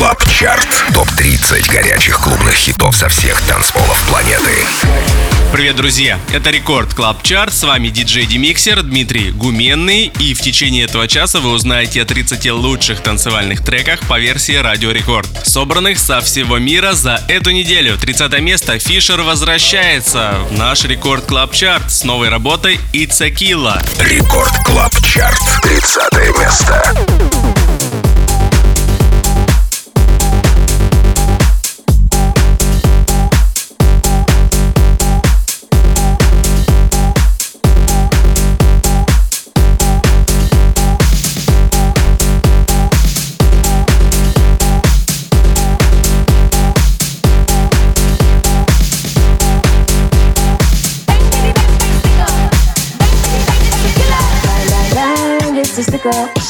Club Chart. Топ-30 горячих клубных хитов со всех танцполов планеты. Привет, друзья! Это Record Club Chart. С вами диджей DimixeR Дмитрий Гуменный. И в течение этого часа вы узнаете о 30 лучших танцевальных треках по версии Радио Рекорд, собранных со всего мира за эту неделю. 30 место Фишер возвращается в наш Record Club Chart с новой работой It's a Killa. Record Club Chart. 30 место.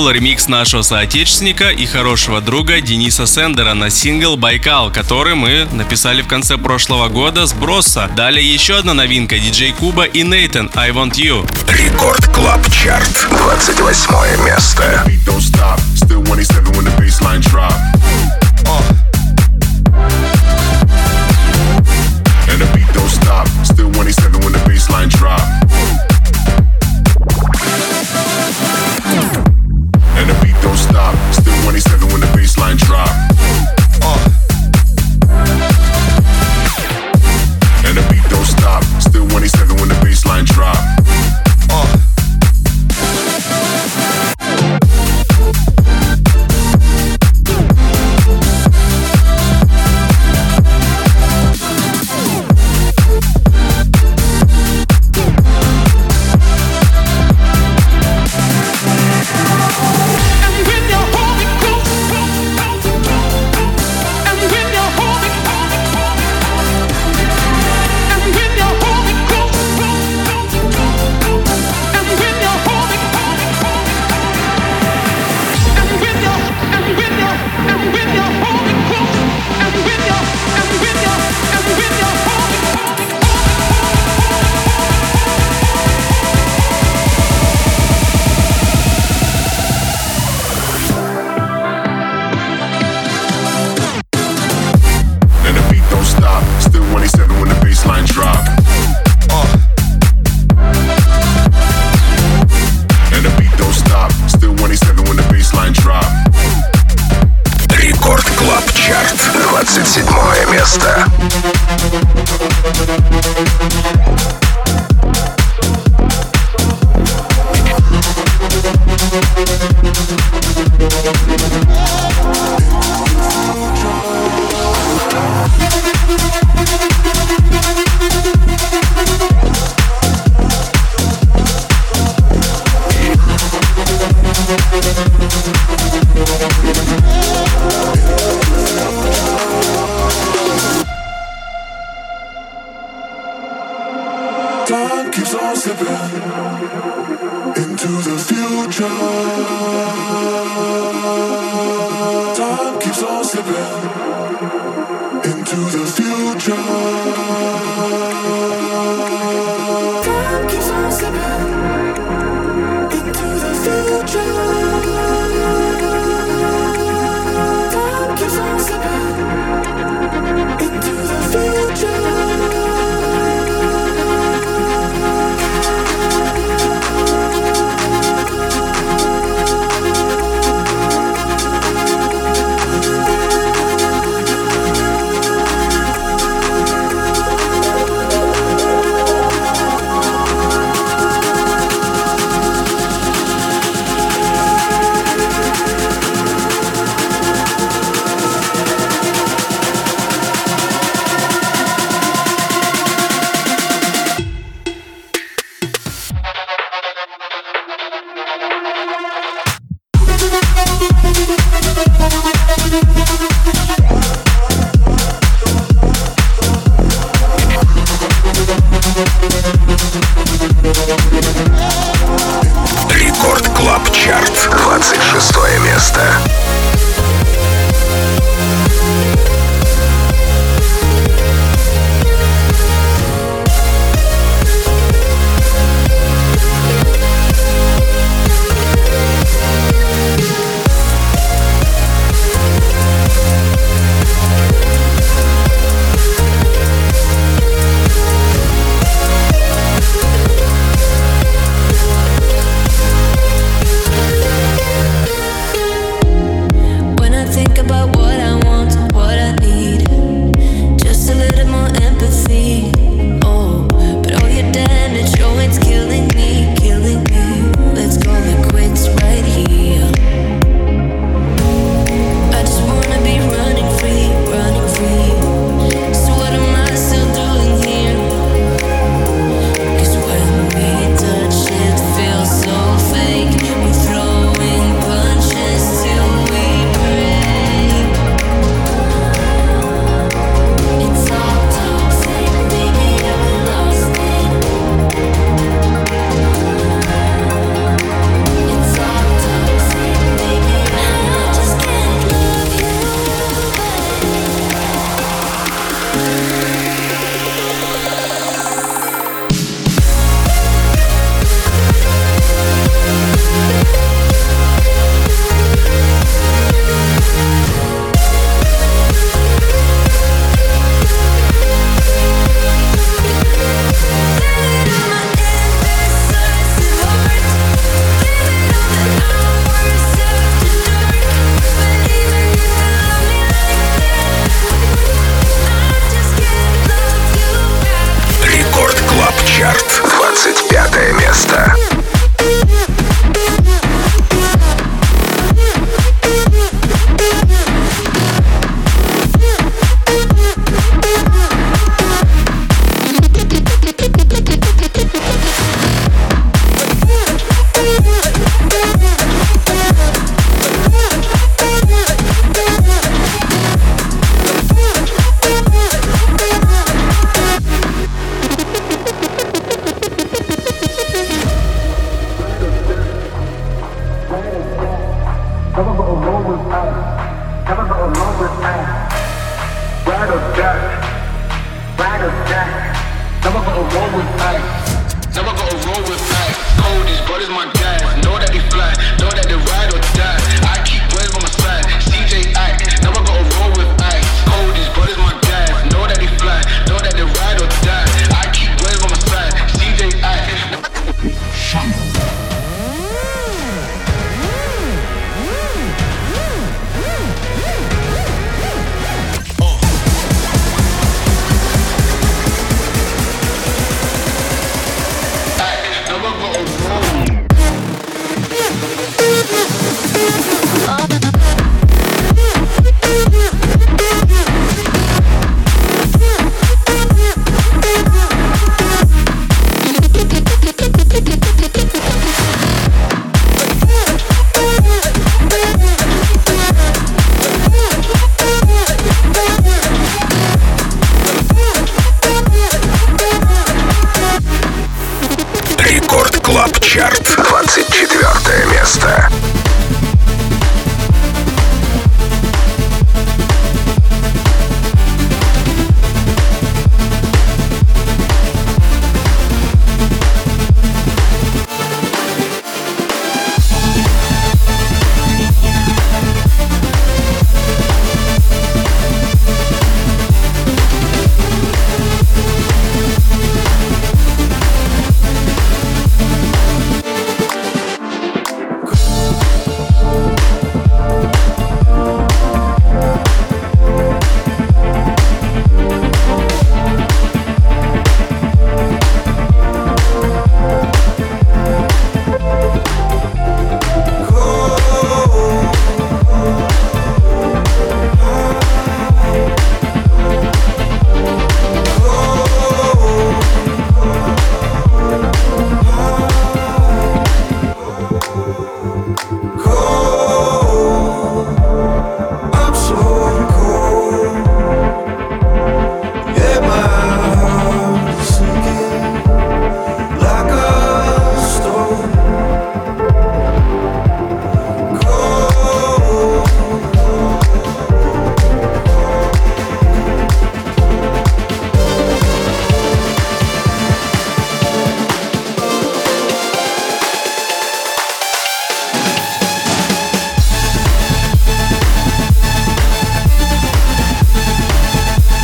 Был ремикс нашего соотечественника и хорошего друга Дениса Сендера на сингл «Байкал», который мы написали в конце прошлого года с Бросса. Далее еще одна новинка DJ Kuba и Neitan «I Want You». Record Club Chart, 28 место. And the beat don't stop, still 27 when the bassline drop.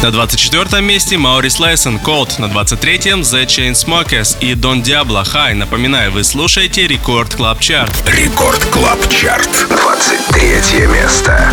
На 24 месте Маурис Лейсон Cold, на 23-м The Chainsmokers и Don Diablo High. Напоминаю, вы слушаете Рекорд Клаб Чарт. Рекорд Клаб Чарт, 23 место.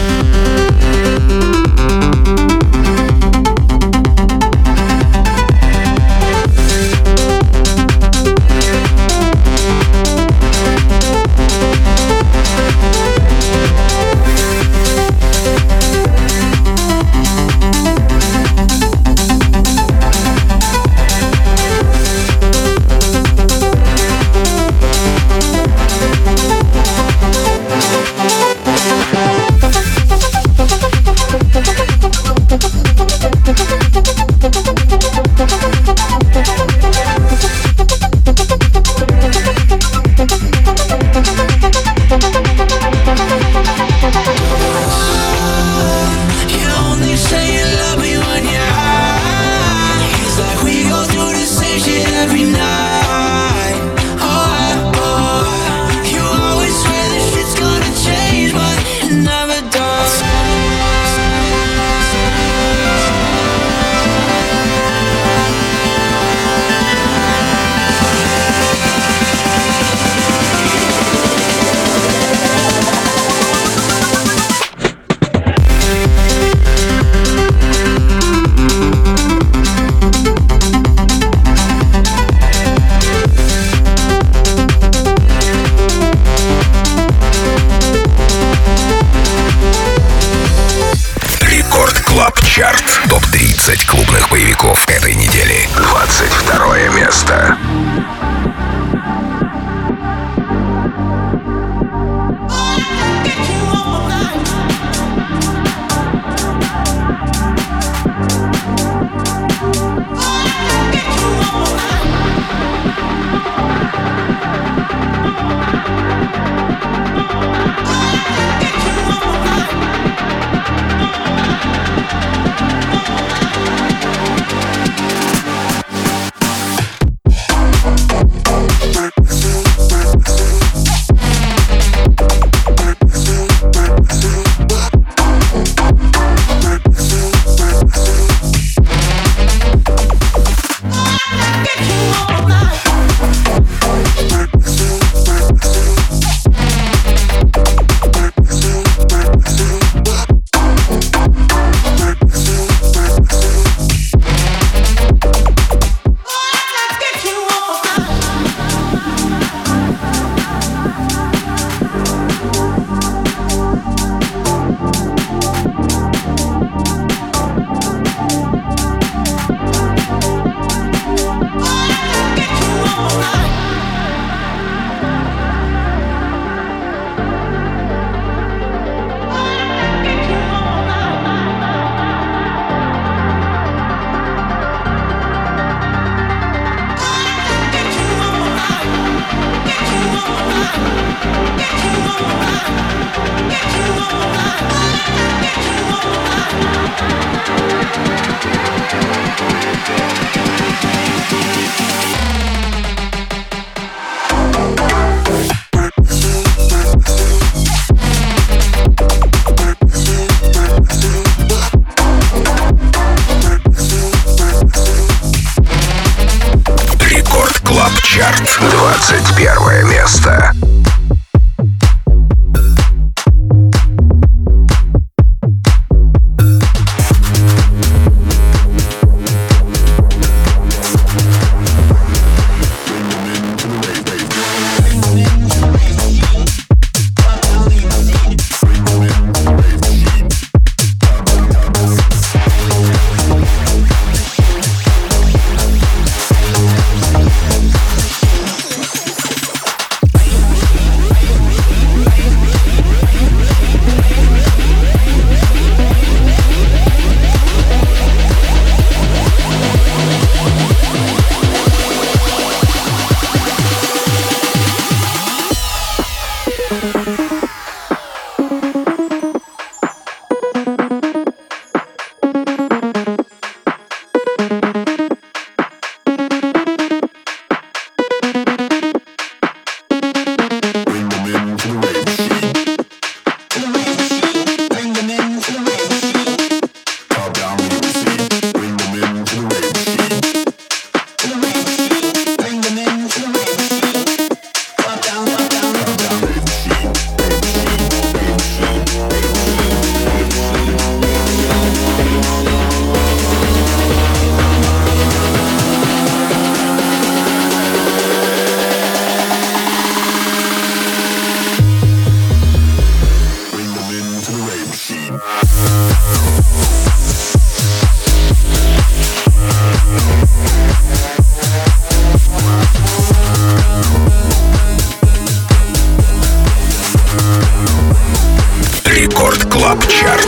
ТОП ЧАРТ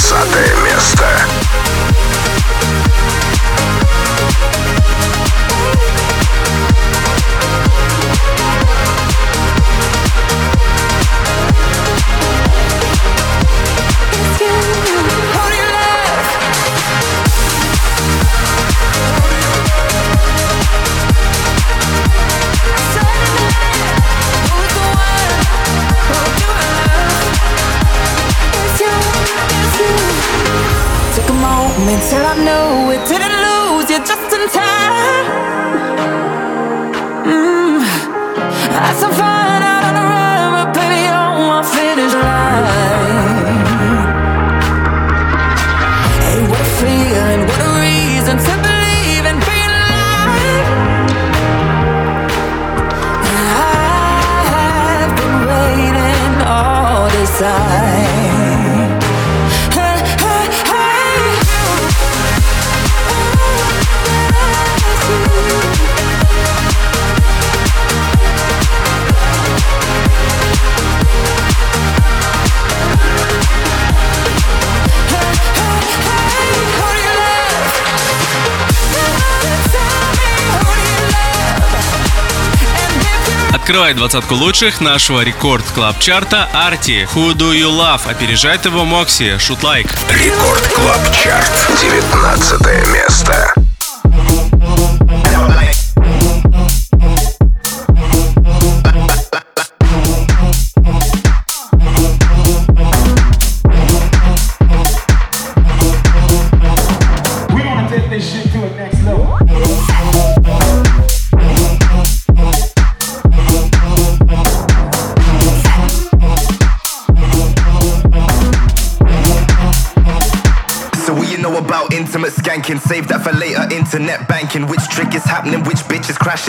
20 Открывает двадцатку лучших нашего Record Club Chart а ARTY Who Do You Love. Опережает его Moksi. Shoot Like. Record Club Chart. 19 место.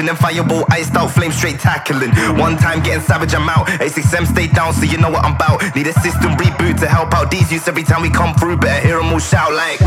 and fireball, iced out, flame straight tackling. One time getting savage, I'm out. A6M stay down, so you know what I'm about. Need a system reboot to help out these youths every time we come through. Better hear them all shout like.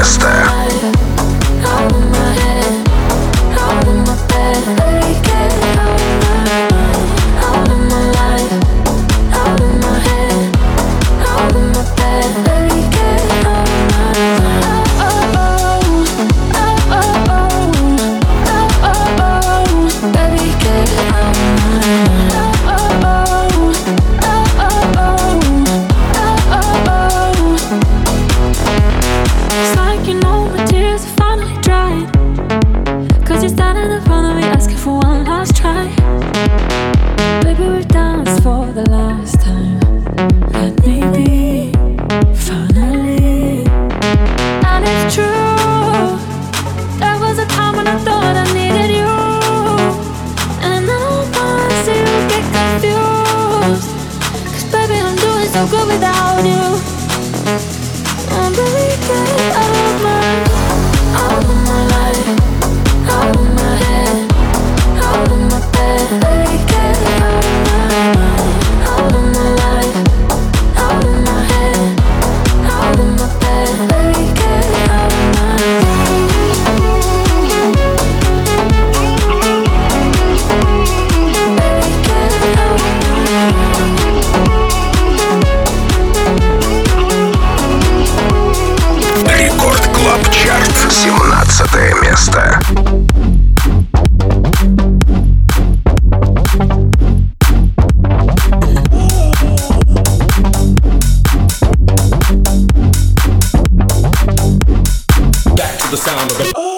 место. on the oh,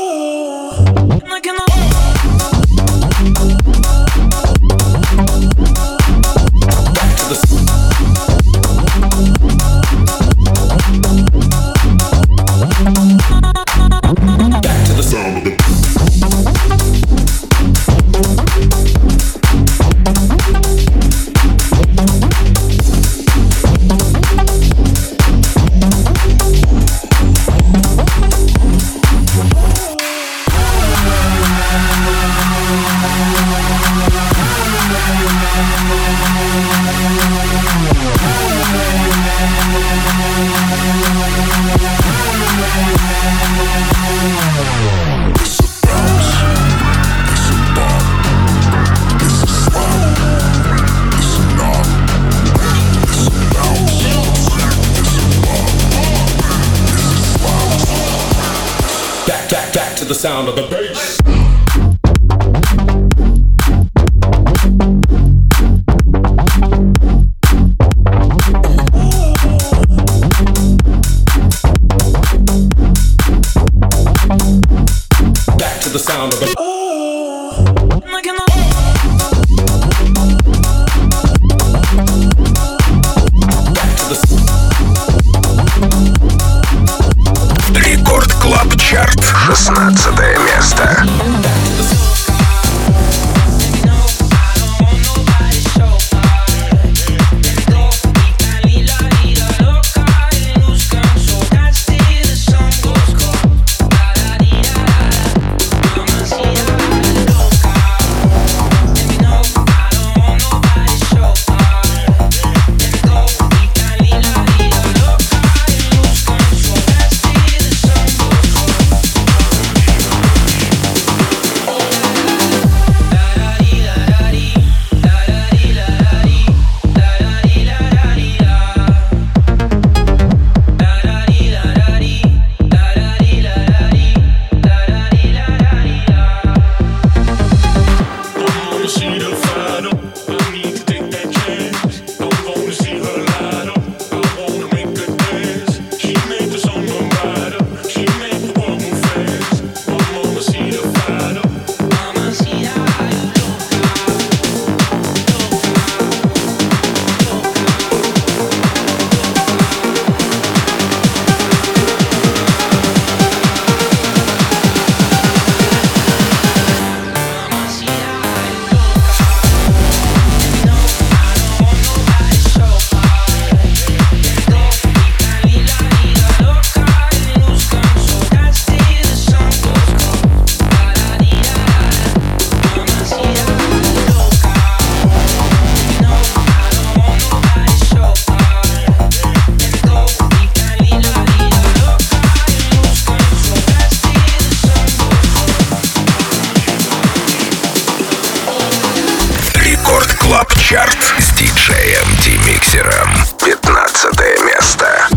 Чарт с диджеем Димиксером. 15 место.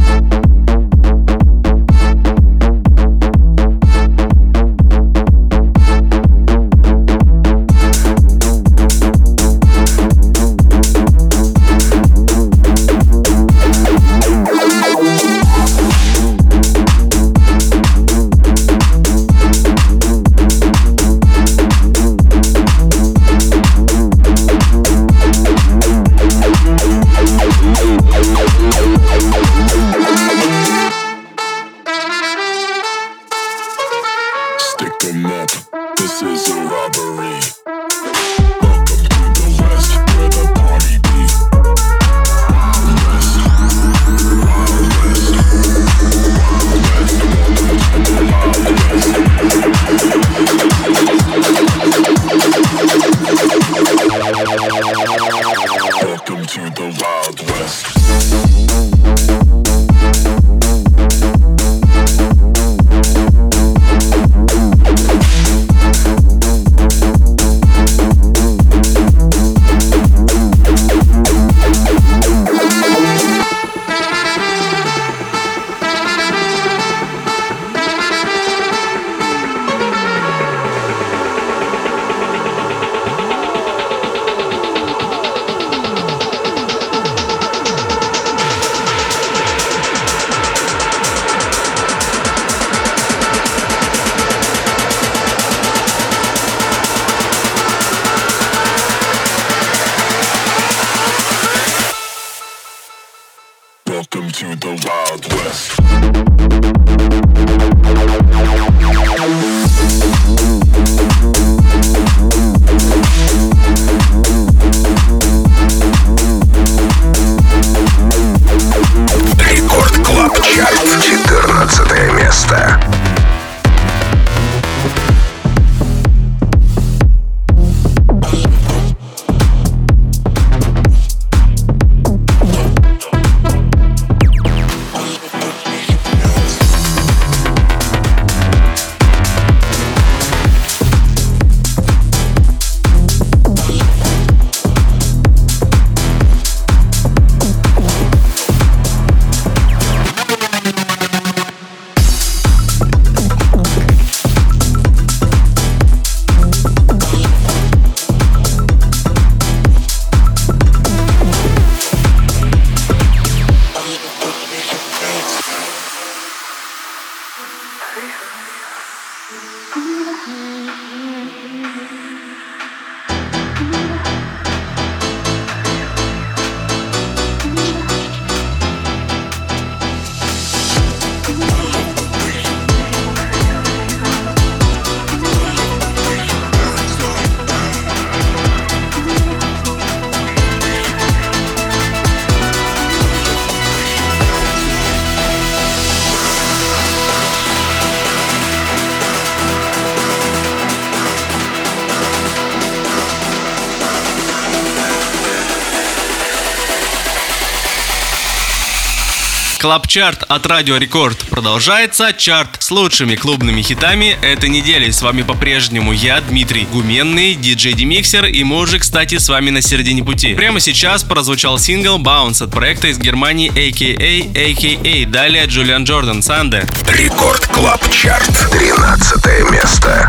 Club Chart от Радио Рекорд продолжается. Чарт с лучшими клубными хитами этой недели. С вами по-прежнему я, Дмитрий Гуменный, DJ Demixer, и мы уже, кстати, с вами на середине пути. Прямо сейчас прозвучал сингл Bounce от проекта из Германии AKA AKA. Далее Julian Jordan, Sunday. Record Club Chart. 13 место.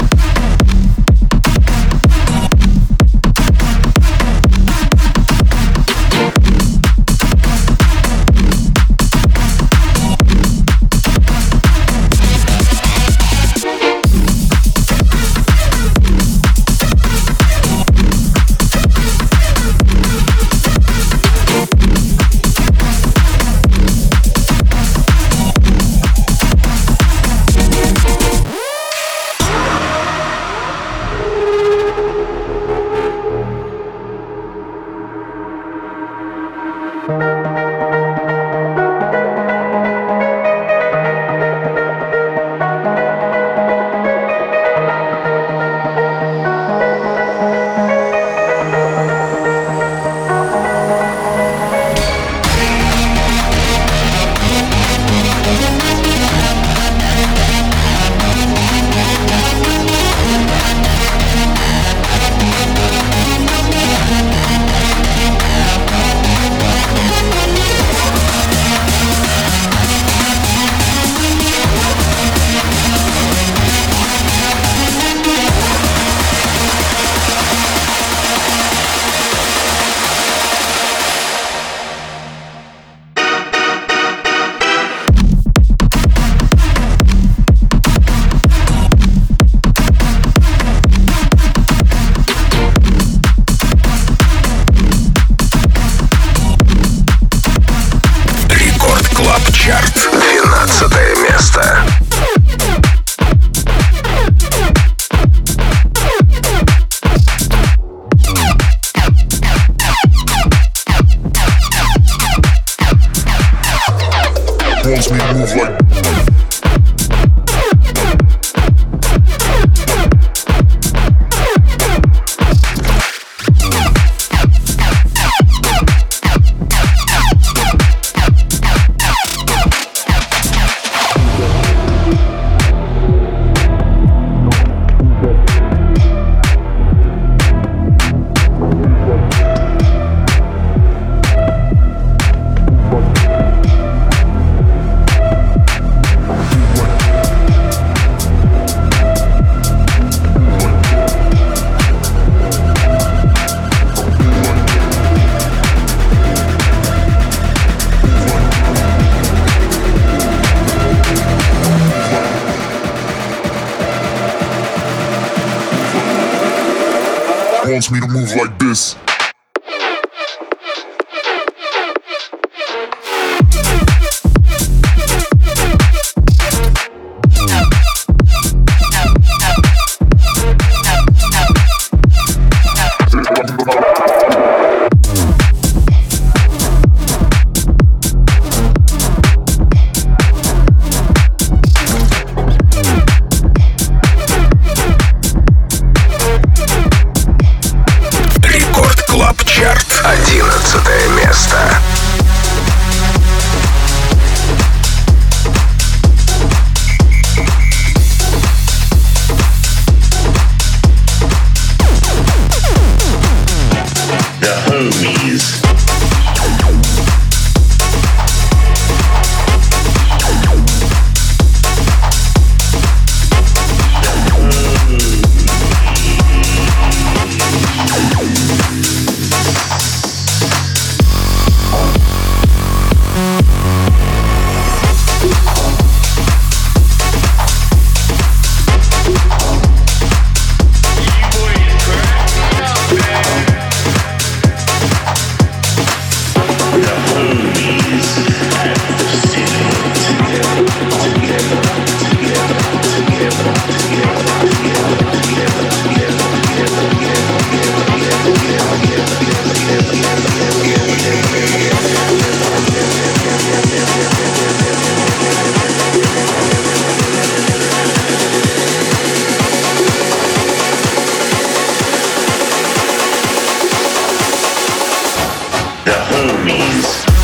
Homies.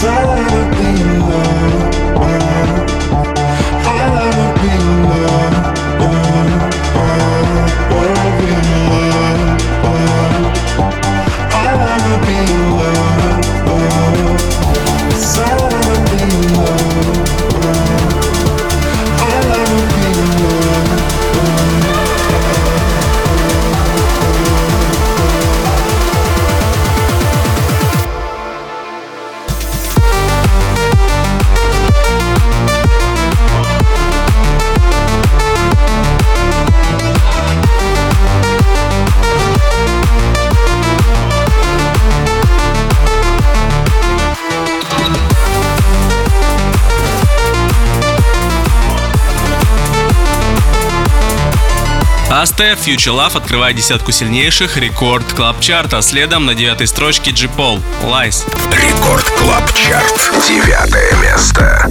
sorry Future Love открывает десятку сильнейших рекорд клаб чарта, следом на девятой строчке G-Pol, Lies. Рекорд клаб чарт, девятое место.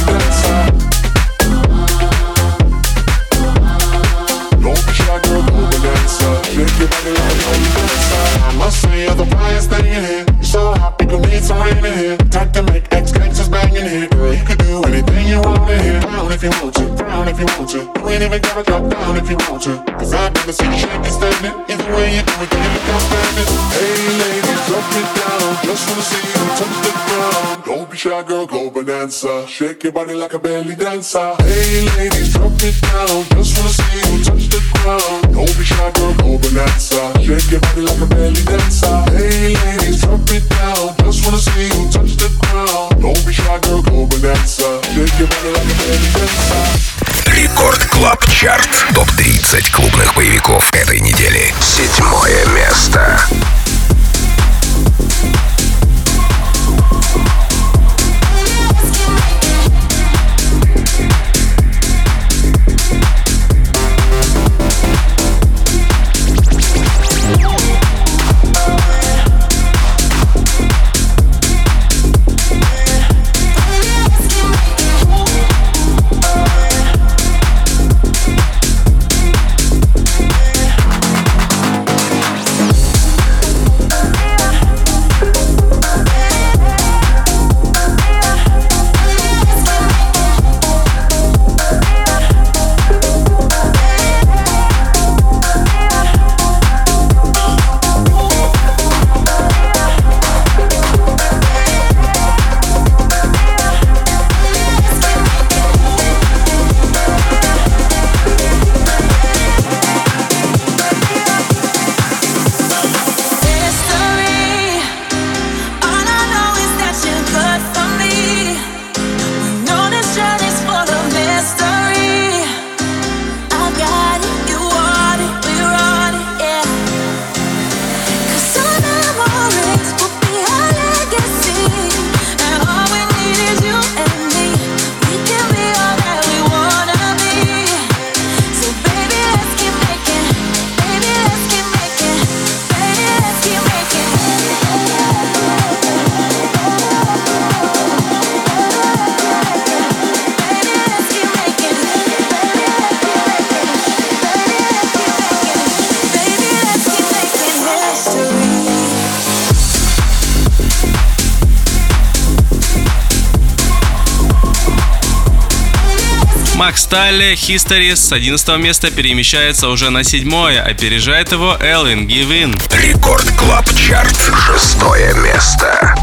Must say, you're the flyest thing in here. So hot, we need some rain in here. Time to make X gangsters bang in here. Girl, you could do anything you wanna here. Down if you want to, down if you want to. You ain't even gotta drop down if you want to. Cause I've never seen you shaking standing. Either way you do it, you look outstanding. Hey ladies, drop it down. Just wanna see you touch the ground. Don't be shy, girl, go bonanza. Shake your body like a belly dancer. Hey ladies, drop it down. Just wanna see you touch the ground. Don't be shy, girl, go bonanza. Shake your body like a belly dancer. Hey ladies, drop it down. Just wanna see you touch the ground. Don't be shy, girl, go bonanza. Record Club Chart. Топ-30 клубных боевиков этой недели. Седьмое место. Талли, History с 11 места перемещается уже на седьмое, опережает его Элвин Гивин. Record Club Chart. Шестое место.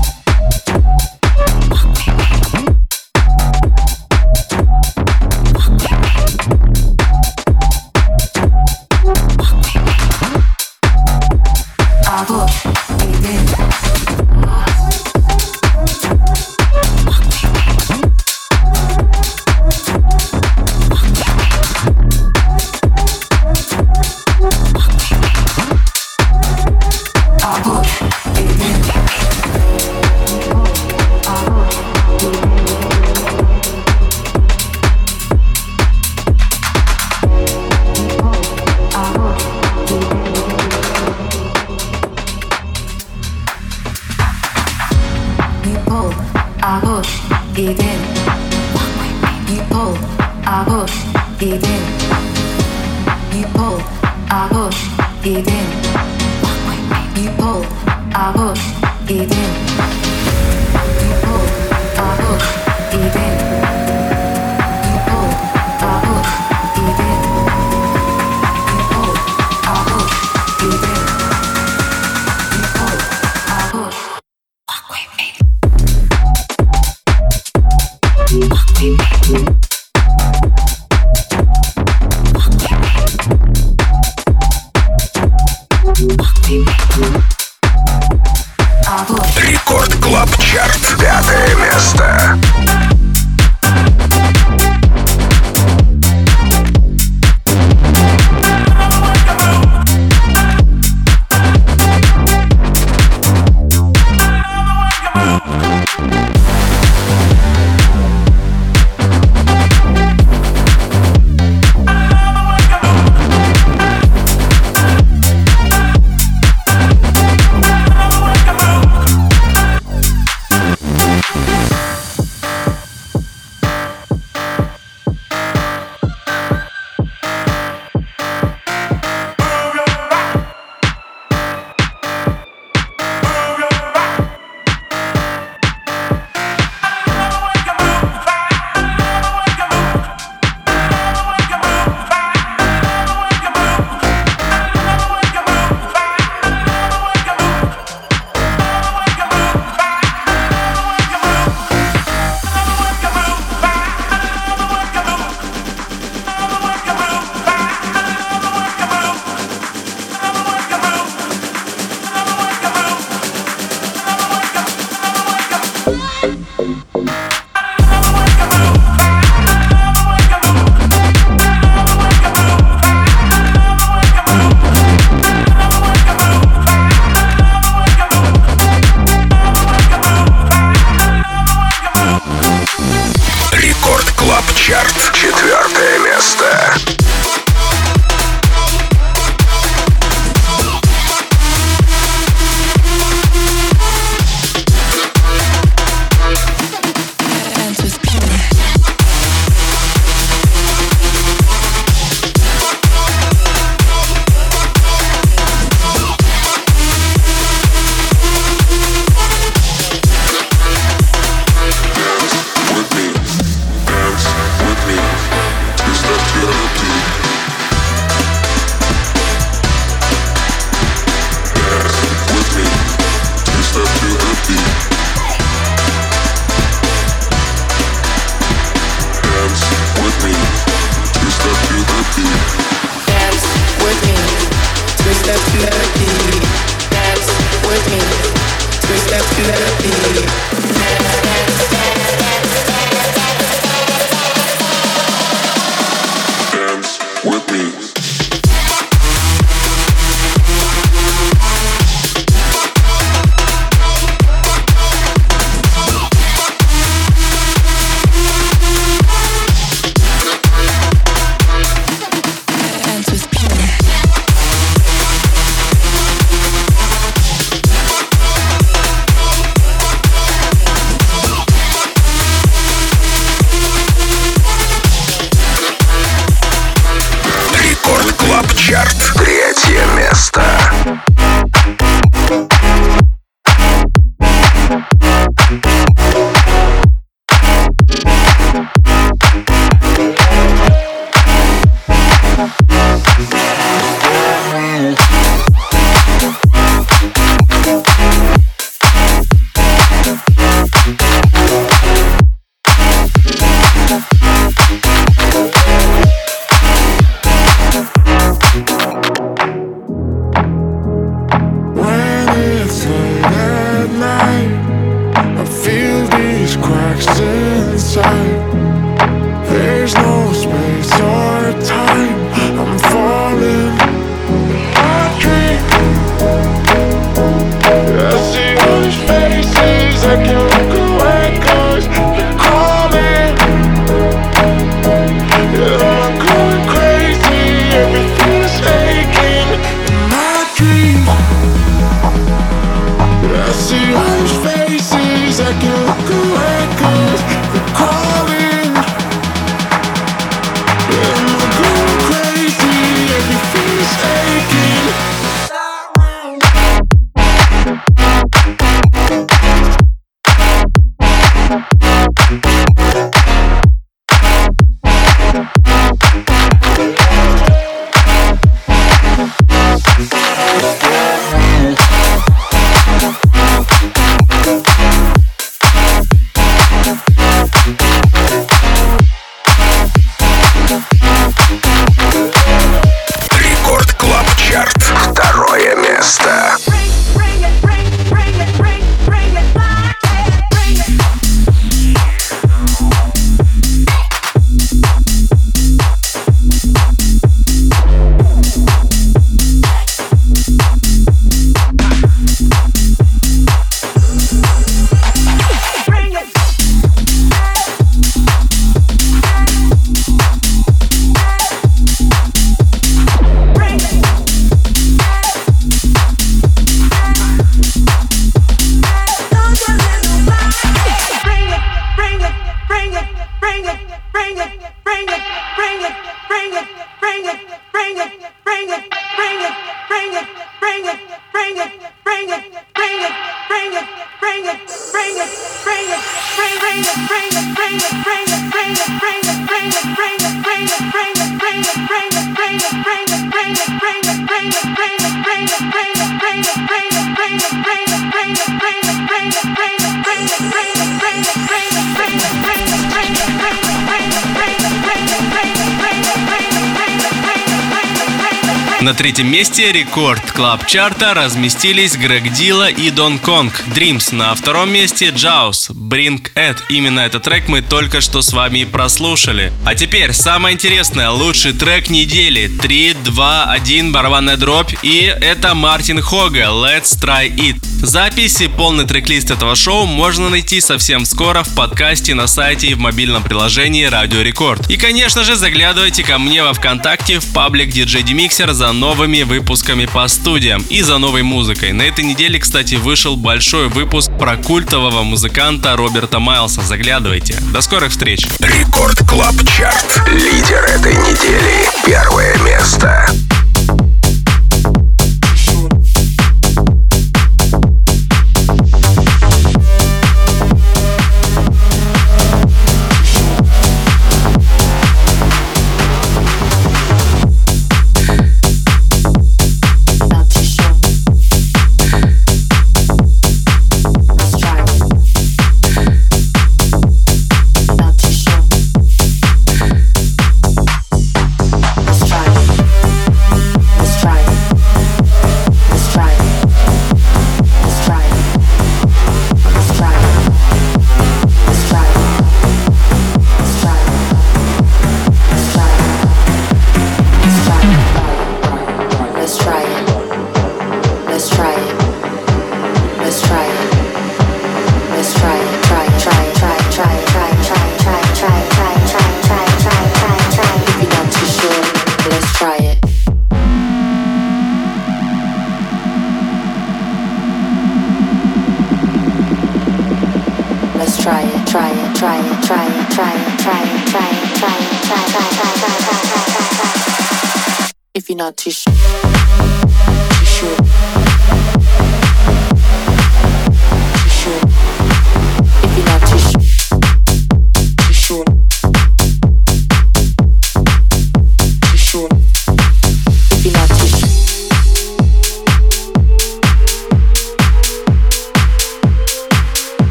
Месте Record Club Chart а разместились Грег Дила и Дон Конг Dreams. На втором месте Jauz Bring It. Именно этот трек мы только что с вами прослушали. А теперь самое интересное, лучший трек недели. 3, 2, 1, барабанная дробь. И это Мартин Хога Let's Try It. Запись и полный трек-лист этого шоу можно найти совсем скоро в подкасте на сайте и в мобильном приложении Радио Рекорд. И, конечно же, заглядывайте ко мне во Вконтакте в паблик DJ Demixer за новыми выпусками по студиям и за новой музыкой. На этой неделе, кстати, вышел большой выпуск про культового музыканта Роберта Майлса. Заглядывайте. До скорых встреч. Record Club Chart. Лидер этой недели. Первое место.